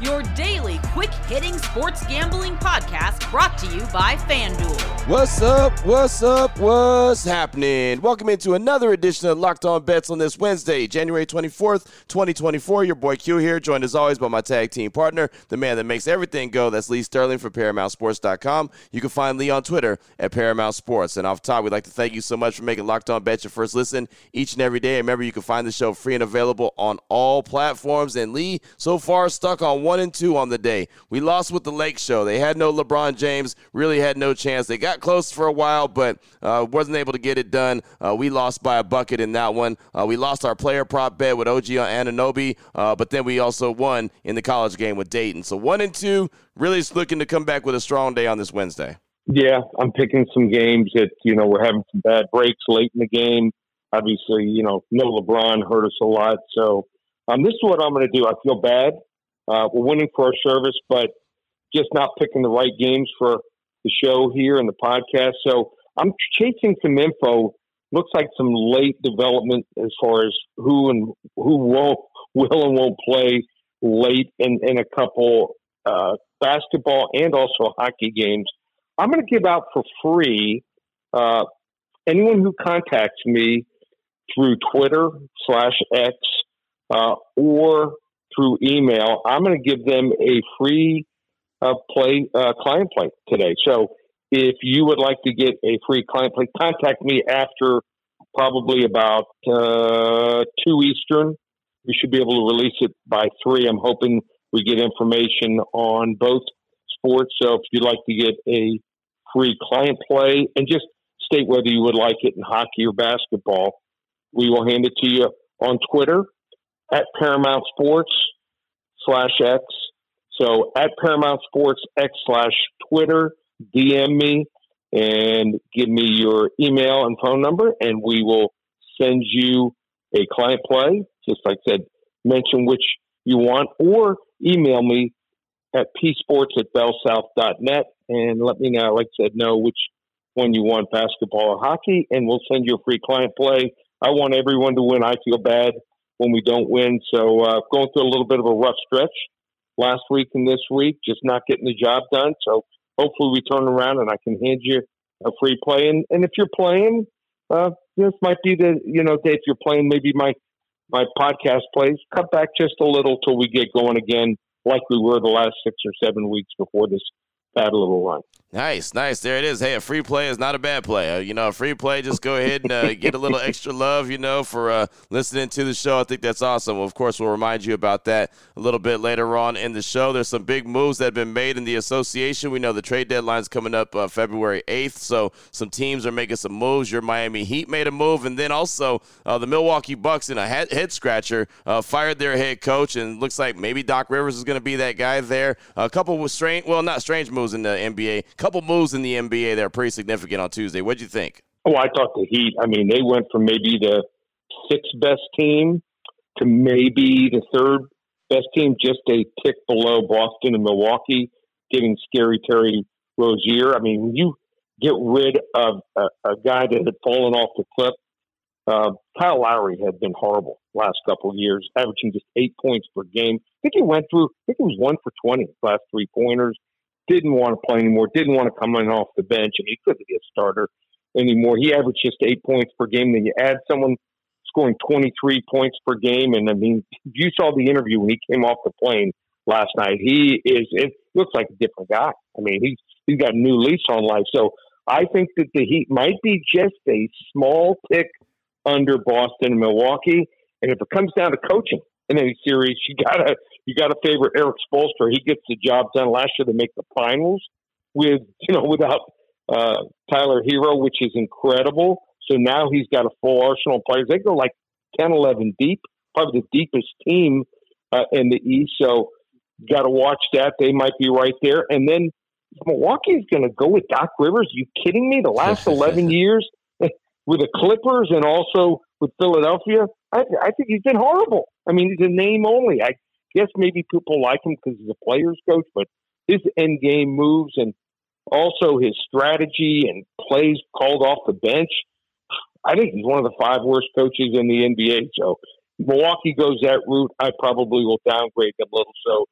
your daily quick hitting sports gambling podcast brought to you by FanDuel. What's up? What's up? What's happening? Welcome into another edition of Locked On Bets on this Wednesday, January 24th, 2024. Your boy Q here, joined as always by my tag team partner, the man that makes everything go. That's Lee Sterling from ParamountSports.com. You can find Lee on Twitter at Paramount Sports. And off top, we'd like to thank you so much for making Locked On Bets your first listen each and every day. And Remember, you can find the show free and available on all platforms. And Lee, so far, stuck on one and two on the day. We lost with the Lake Show. They had no LeBron James, really had no chance. They got close for a while, but uh, wasn't able to get it done. Uh, we lost by a bucket in that one. Uh, we lost our player prop bet with OG Anunoby, uh, but then we also won in the college game with Dayton. So one and two, really looking to come back with a strong day on this Wednesday. Yeah, I'm picking some games that you know we're having some bad breaks late in the game. Obviously, you know, no LeBron hurt us a lot. So um, this is what I'm going to do. I feel bad. Uh, we're winning for our service, but just not picking the right games for the show here and the podcast. So I'm chasing some info. Looks like some late development as far as who and who won't will and won't play late in, in a couple uh, basketball and also hockey games. I'm going to give out for free uh, anyone who contacts me through Twitter slash X uh, or through email. I'm going to give them a free uh, play uh, client play today. So if you would like to get a free client play, contact me after probably about uh, two Eastern. We should be able to release it by three. I'm hoping we get information on both sports. So if you'd like to get a free client play and just state whether you would like it in hockey or basketball, we will hand it to you on Twitter at Paramount Sports slash X. So at Paramount Sports X slash Twitter, DM me and give me your email and phone number, and we will send you a client play. Just like I said, mention which you want, or email me at psports at bellsouth.net and let me know, like I said, know which one you want, basketball or hockey, and we'll send you a free client play. I want everyone to win. I feel bad when we don't win. So uh, going through a little bit of a rough stretch last week and this week, just not getting the job done. So hopefully we turn around and I can hand you a free play. And, and if you're playing, uh, this might be the you know day if you're playing maybe my my podcast plays cut back just a little till we get going again like we were the last six or seven weeks before this bad little run. Nice, nice. There it is. Hey, a free play is not a bad play. Uh, you know, a free play, just go ahead and uh, get a little extra love, you know, for uh, listening to the show. I think that's awesome. Well, of course, we'll remind you about that a little bit later on in the show. There's some big moves that have been made in the association. We know the trade deadline's coming up uh, February 8th, so some teams are making some moves. Your Miami Heat made a move, and then also uh, the Milwaukee Bucks in a head, head scratcher uh, fired their head coach, and looks like maybe Doc Rivers is going to be that guy there. A couple with strange, well, not strange moves in the NBA. Couple moves in the NBA that are pretty significant on Tuesday. What'd you think? Oh, I thought the Heat. I mean, they went from maybe the sixth best team to maybe the third best team, just a tick below Boston and Milwaukee, getting scary Terry Rozier. I mean, you get rid of a, a guy that had fallen off the cliff, uh, Kyle Lowry had been horrible last couple of years, averaging just eight points per game. I think he went through. I think he was one for twenty last three pointers didn't want to play anymore, didn't want to come in off the bench, and he couldn't be a starter anymore. He averaged just eight points per game. Then you add someone scoring 23 points per game, and I mean, you saw the interview when he came off the plane last night. He is. It looks like a different guy. I mean, he's he's got a new lease on life. So I think that the Heat might be just a small tick under Boston and Milwaukee. And if it comes down to coaching in any series, you gotta you got to favor Erik Spoelstra. He gets the job done. Last year they make the finals with you know without uh, Tyler Herro, which is incredible. So now he's got a full arsenal of players. They go like 10, 11 deep, probably the deepest team uh, in the East. So got to watch that. They might be right there. And then Milwaukee is going to go with Doc Rivers. Are you kidding me? The last 11 years with the Clippers and also with Philadelphia, I, I think he's been horrible. I mean, he's a name only. I guess maybe people like him because he's a player's coach, but his end game moves and also his strategy and plays called off the bench. I think he's one of the five worst coaches in the NBA. So Milwaukee goes that route. I probably will downgrade them a little. So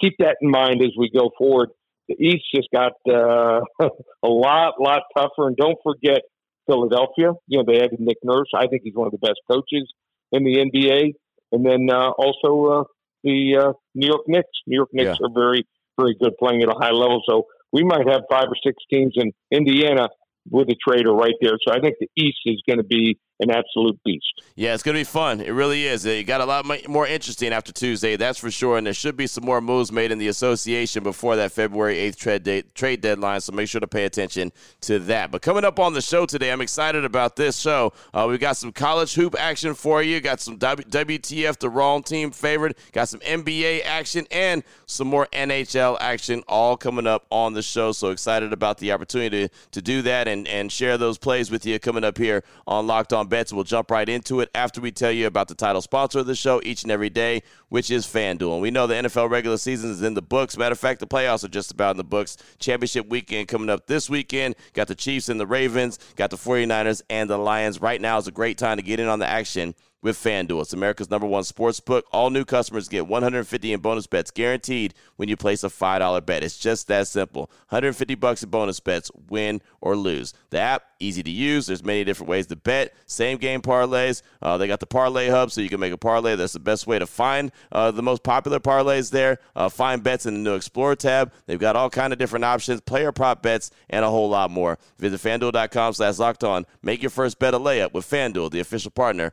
keep that in mind as we go forward. The East just got uh, a lot, lot tougher. And don't forget Philadelphia. You know, they had Nick Nurse. I think he's one of the best coaches in the NBA. And then uh, also uh, the uh, New York Knicks. New York Knicks yeah. are very, very good playing at a high level. So we might have five or six teams in Indiana with a trader right there. So I think the East is going to be an absolute beast. Yeah, it's going to be fun. It really is. It got a lot more interesting after Tuesday, that's for sure. And there should be some more moves made in the association before that February 8th trade, date, trade deadline. So make sure to pay attention to that. But coming up on the show today, I'm excited about this show. Uh, we've got some college hoop action for you, got some w- WTF, the wrong team favorite, got some NBA action, and some more NHL action all coming up on the show. So excited about the opportunity to, to do that and, and share those plays with you coming up here on Locked On bets. We'll jump right into it after we tell you about the title sponsor of the show each and every day, which is FanDuel. And we know the NFL regular season is in the books. Matter of fact, the playoffs are just about in the books. Championship weekend coming up this weekend. Got the Chiefs and the Ravens, got the 49ers and the Lions. Right now is a great time to get in on the action with FanDuel. It's America's number one sports book. All new customers get 150 in bonus bets guaranteed when you place a $5 bet. It's just that simple. 150 bucks in bonus bets, win or lose. The app, easy to use. There's many different ways to bet. Same game parlays. Uh, they got the parlay hub, so you can make a parlay. That's the best way to find uh, the most popular parlays there. Uh, find bets in the new Explore tab. They've got all kind of different options, player prop bets, and a whole lot more. Visit FanDuel.com slash locked on. Make your first bet a layup with FanDuel, the official partner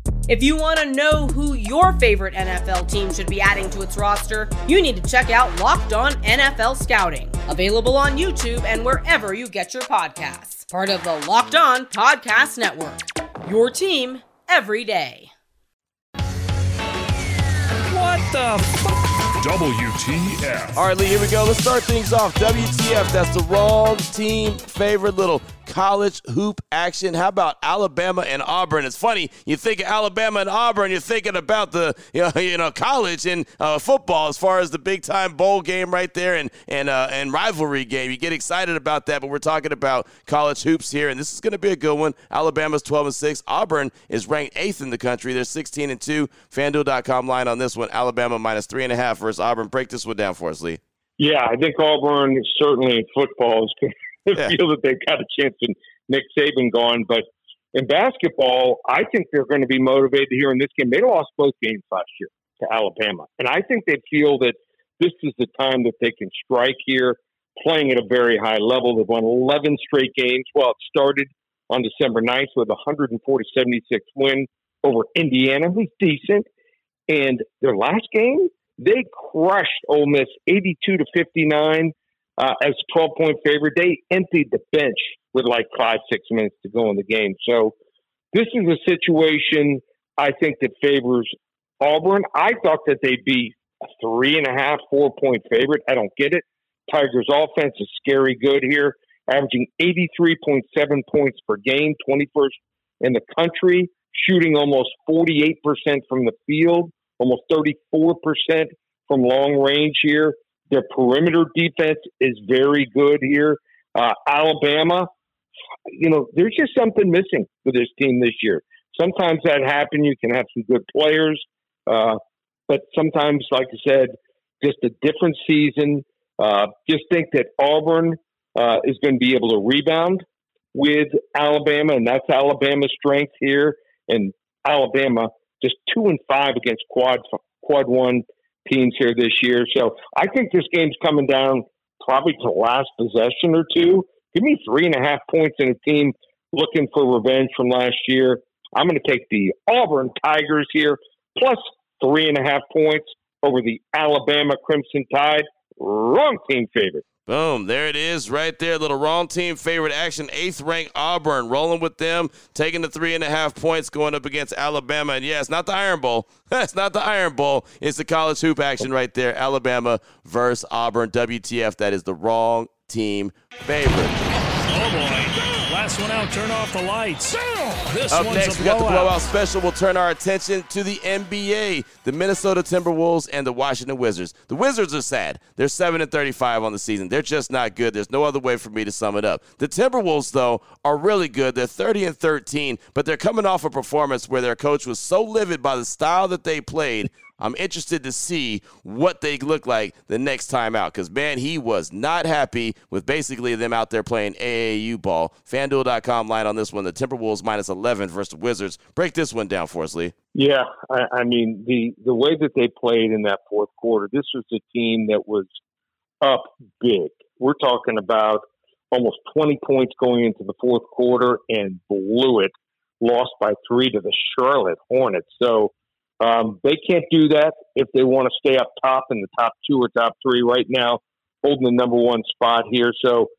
If you want to know who your favorite NFL team should be adding to its roster, you need to check out Locked On NFL Scouting, available on YouTube and wherever you get your podcasts. Part of the Locked On Podcast Network. Your team every day. What the f- WTF. All right, Lee, here we go. Let's start things off. WTF, that's the wrong team favorite little college hoop action. How about Alabama and Auburn? It's funny, you think of Alabama and Auburn, you're thinking about the you know, you know college and uh, football as far as the big time bowl game right there and and uh, and rivalry game. You get excited about that, but we're talking about college hoops here, and this is going to be a good one. Alabama's 12 and six. Auburn is ranked eighth in the country. They're 16 and two. FanDuel.com line on this one. Alabama minus three and a half versus Auburn. Break this one down for us, Lee. Yeah, I think Auburn certainly football is yeah. feel that they've got a chance in Nick Saban gone. But in basketball, I think they're going to be motivated here in this game. They lost both games last year to Alabama. And I think they feel that this is the time that they can strike here, playing at a very high level. They've won 11 straight games. Well, it started on December 9th with a 140 76 win over Indiana, who's decent. And their last game, they crushed Ole Miss 82 to 59 uh, as 12 point favorite. They emptied the bench with like five, six minutes to go in the game. So this is a situation I think that favors Auburn. I thought that they'd be a three and a half, four point favorite. I don't get it. Tigers offense is scary good here, averaging 83.7 points per game, 21st in the country, shooting almost 48% from the field, almost 34% from long range here. Their perimeter defense is very good here. Uh, Alabama, you know, there's just something missing for this team this year. Sometimes that happens. You can have some good players, uh, but sometimes, like I said, just a different season. Uh, just think that Auburn uh, is going to be able to rebound with Alabama, and that's Alabama's strength here. And Alabama just two and five against quad quad one teams here this year. So I think this game's coming down probably to the last possession or two. Give me three and a half points in a team looking for revenge from last year. I'm going to take the Auburn Tigers here, plus three and a half points over the Alabama Crimson Tide. Wrong team favorite. Boom, there it is right there. Little wrong team favorite action. Eighth ranked Auburn rolling with them, taking the three and a half points going up against Alabama. And yeah, it's not the Iron Bowl. it's not the Iron Bowl. It's the college hoop action right there. Alabama versus Auburn. WTF, that is the wrong team favorite. Oh, boy. Last one out, turn off the lights. This Up one's next, a we got the blowout. blowout special. We'll turn our attention to the NBA, the Minnesota Timberwolves and the Washington Wizards. The Wizards are sad. They're 7 and 35 on the season. They're just not good. There's no other way for me to sum it up. The Timberwolves, though, are really good. They're 30 and 13, but they're coming off a performance where their coach was so livid by the style that they played. I'm interested to see what they look like the next time out because, man, he was not happy with basically them out there playing AAU ball. FanDuel.com line on this one. The Timberwolves minus 11 versus the Wizards. Break this one down for us, Lee. Yeah, I, I mean the the way that they played in that fourth quarter. This was a team that was up big. We're talking about almost 20 points going into the fourth quarter and blew it. Lost by three to the Charlotte Hornets. So um, they can't do that if they want to stay up top in the top two or top three right now, holding the number one spot here. So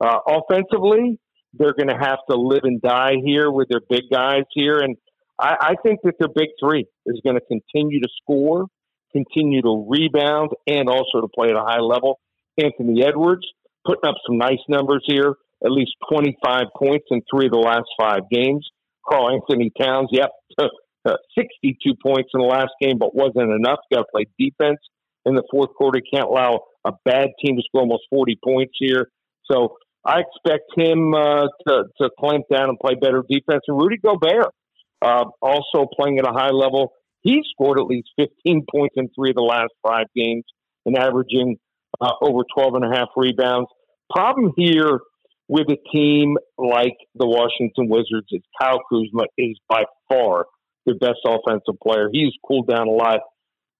uh, offensively, they're going to have to live and die here with their big guys here. And I, I think that their big three is going to continue to score, continue to rebound, and also to play at a high level. Anthony Edwards putting up some nice numbers here, at least 25 points in three of the last five games. Karl-Anthony Towns, yep, uh, 62 points in the last game, but wasn't enough. Got to play defense in the fourth quarter. Can't allow a bad team to score almost 40 points here. So I expect him uh, to, to clamp down and play better defense. And Rudy Gobert, uh, also playing at a high level. He scored at least 15 points in three of the last five games and averaging uh, over 12 and a half rebounds. Problem here with a team like the Washington Wizards is Kyle Kuzma is by far the best offensive player. He's cooled down a lot.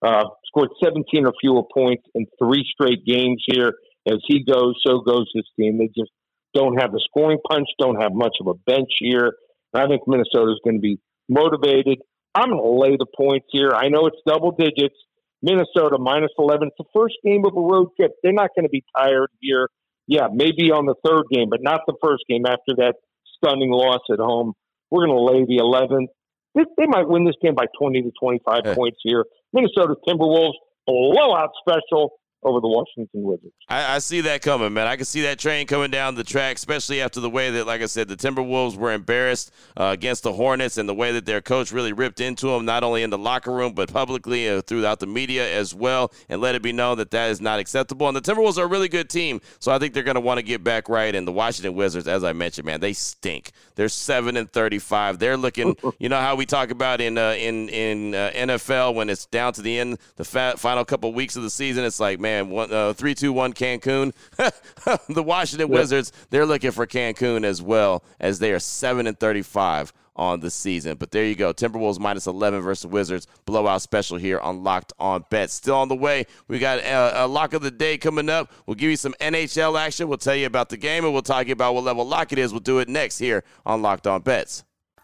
Uh, scored 17 or fewer points in three straight games here. As he goes, so goes his team. They just don't have the scoring punch, don't have much of a bench here. I think Minnesota is going to be motivated. I'm going to lay the points here. I know it's double digits. Minnesota minus 11. It's the first game of a road trip. They're not going to be tired here. Yeah, maybe on the third game, but not the first game after that stunning loss at home. We're going to lay the 11. They, they might win this game by 20 to 25 Hey. points here. Minnesota Timberwolves blowout special over the Washington Wizards. I, I see that coming, man. I can see that train coming down the track, especially after the way that, like I said, the Timberwolves were embarrassed uh, against the Hornets and the way that their coach really ripped into them, not only in the locker room, but publicly uh, throughout the media as well, and let it be known that that is not acceptable. And the Timberwolves are a really good team, so I think they're going to want to get back right. And the Washington Wizards, as I mentioned, man, they stink. They're 7 and 35. They're looking, you know how we talk about in uh, in in uh, NFL when it's down to the end, the fa- final couple weeks of the season, it's like, man, one, uh, three, two, one, Cancun. the Washington Wizards, they're looking for Cancun as well as they are seven and thirty-five on the season. But there you go, Timberwolves minus eleven versus Wizards blowout special here on Locked On Bets. Still on the way. We got a, a lock of the day coming up. We'll give you some NHL action. We'll tell you about the game, and we'll talk you about what level lock it is. We'll do it next here on Locked On Bets.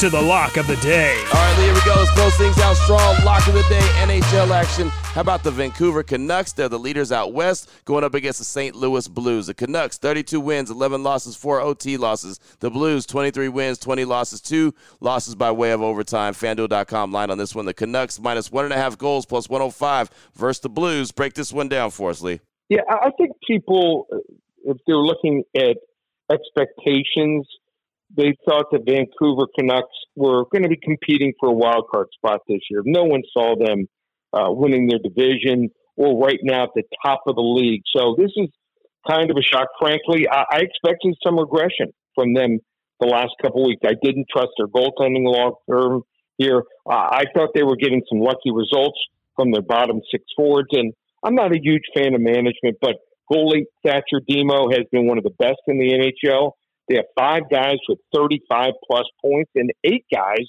to the lock of the day. All right, Lee, here we go. Let's close things out strong. Lock of the day, NHL action. How about the Vancouver Canucks? They're the leaders out west, going up against the St. Louis Blues. The Canucks, 32 wins, 11 losses, 4 OT losses. The Blues, 23 wins, 20 losses, 2 losses by way of overtime. FanDuel.com line on this one. The Canucks minus 1.5 goals plus 105 versus the Blues. Break this one down for us, Lee. Yeah, I I think people, uh, if they're looking at expectations, they thought the Vancouver Canucks were going to be competing for a wild card spot this year. No one saw them uh, winning their division or right now at the top of the league. So this is kind of a shock. Frankly, I, I expected some regression from them the last couple weeks. I didn't trust their goaltending long term here. Uh, I thought they were getting some lucky results from their bottom six forwards, and I'm not a huge fan of management, but goalie Thatcher Demko has been one of the best in the NHL. They have five guys with 35 plus points and eight guys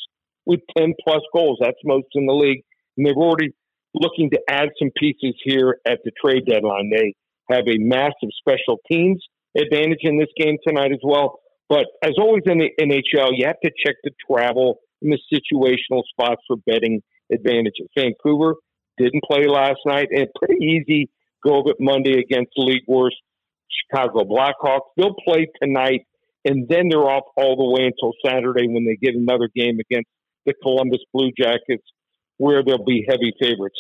with 10 plus goals. That's most in the league. And they're already looking to add some pieces here at the trade deadline. They have a massive special teams advantage in this game tonight as well. But as always in the NHL, you have to check the travel and the situational spots for betting advantages. Vancouver didn't play last night, and pretty easy go of it Monday against the league worst Chicago Blackhawks. They'll play tonight, and then they're off all the way until Saturday when they get another game against the Columbus Blue Jackets, where they'll be heavy favorites.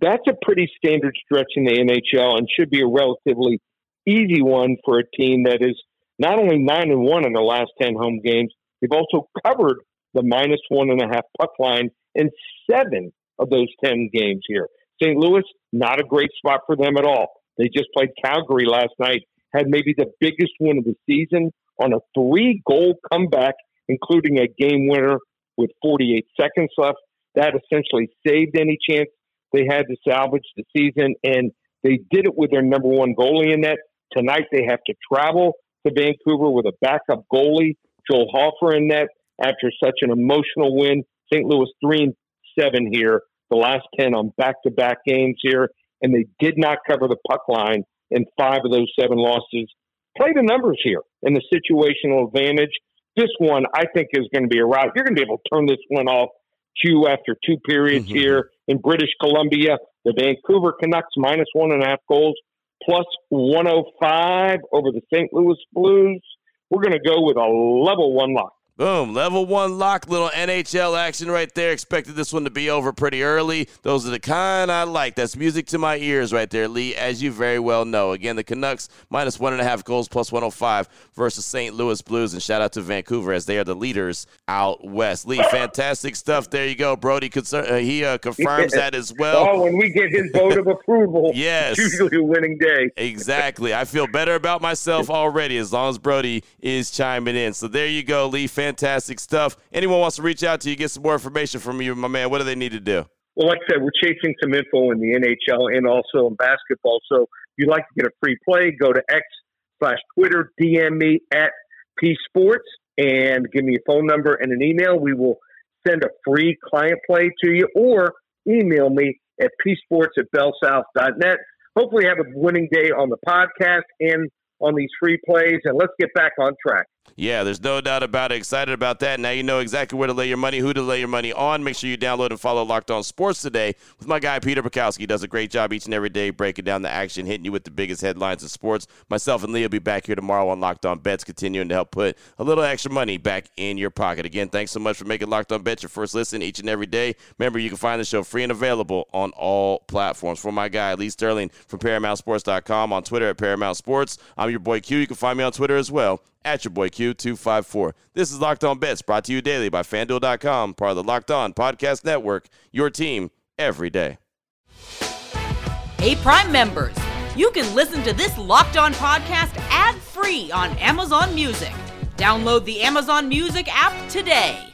That's a pretty standard stretch in the NHL and should be a relatively easy one for a team that is not only nine and one in the last ten home games, they've also covered the minus one and a half puck line in seven of those ten games here. St. Louis, not a great spot for them at all. They just played Calgary last night, had maybe the biggest win of the season on a three goal comeback, including a game winner with 48 seconds left. That essentially saved any chance they had to salvage the season, and they did it with their number one goalie in net. Tonight they have to travel to Vancouver with a backup goalie, Joel Hofer, in net, after such an emotional win. St. Louis three and seven here, the last ten on back-to-back games here, and they did not cover the puck line in five of those seven losses. Play the numbers here and the situational advantage. This one, I think, is going to be a rout. You're going to be able to turn this one off, Q, after two periods mm-hmm. here in British Columbia. The Vancouver Canucks minus one and a half goals, plus 105 over the St. Louis Blues. We're going to go with a level one lock. Boom. Level one lock, little NHL action right there. Expected this one to be over pretty early. Those are the kind I like. That's music to my ears right there, Lee, as you very well know. Again, the Canucks minus one and a half goals plus 105 versus St. Louis Blues. And shout out to Vancouver as they are the leaders out west. Lee, fantastic stuff. There you go. Brody, uh, he uh, confirms that as well. Oh, when we get his vote of approval, yes. usually a winning day. exactly. I feel better about myself already as long as Brody is chiming in. So there you go, Lee fantastic stuff. Anyone wants to reach out to you, get some more information from you, my man, what do they need to do? Well, like I said, we're chasing some info in the NHL and also in basketball. So if you'd like to get a free play, go to X slash Twitter, DM me at P Sports, and give me a phone number and an email. We will send a free client play to you or email me at psports at bellsouth.net. Hopefully, have a winning day on the podcast and on these free plays, and let's get back on track. Yeah, there's no doubt about it. Excited about that. Now you know exactly where to lay your money, who to lay your money on. Make sure you download and follow Locked On Sports today with my guy Peter Bukowski. He does a great job each and every day breaking down the action, hitting you with the biggest headlines in sports. Myself and Lee will be back here tomorrow on Locked On Bets, continuing to help put a little extra money back in your pocket. Again, thanks so much for making Locked On Bets your first listen each and every day. Remember, you can find the show free and available on all platforms. For my guy Lee Sterling from ParamountSports.com on Twitter at Paramount Sports. I'm your boy Q. You can find me on Twitter as well at your boy Q254. This is Locked On Bets, brought to you daily by FanDuel.com, part of the Locked On Podcast Network, your team every day. Hey, Prime members, you can listen to this Locked On podcast ad free on Amazon Music. Download the Amazon Music app today.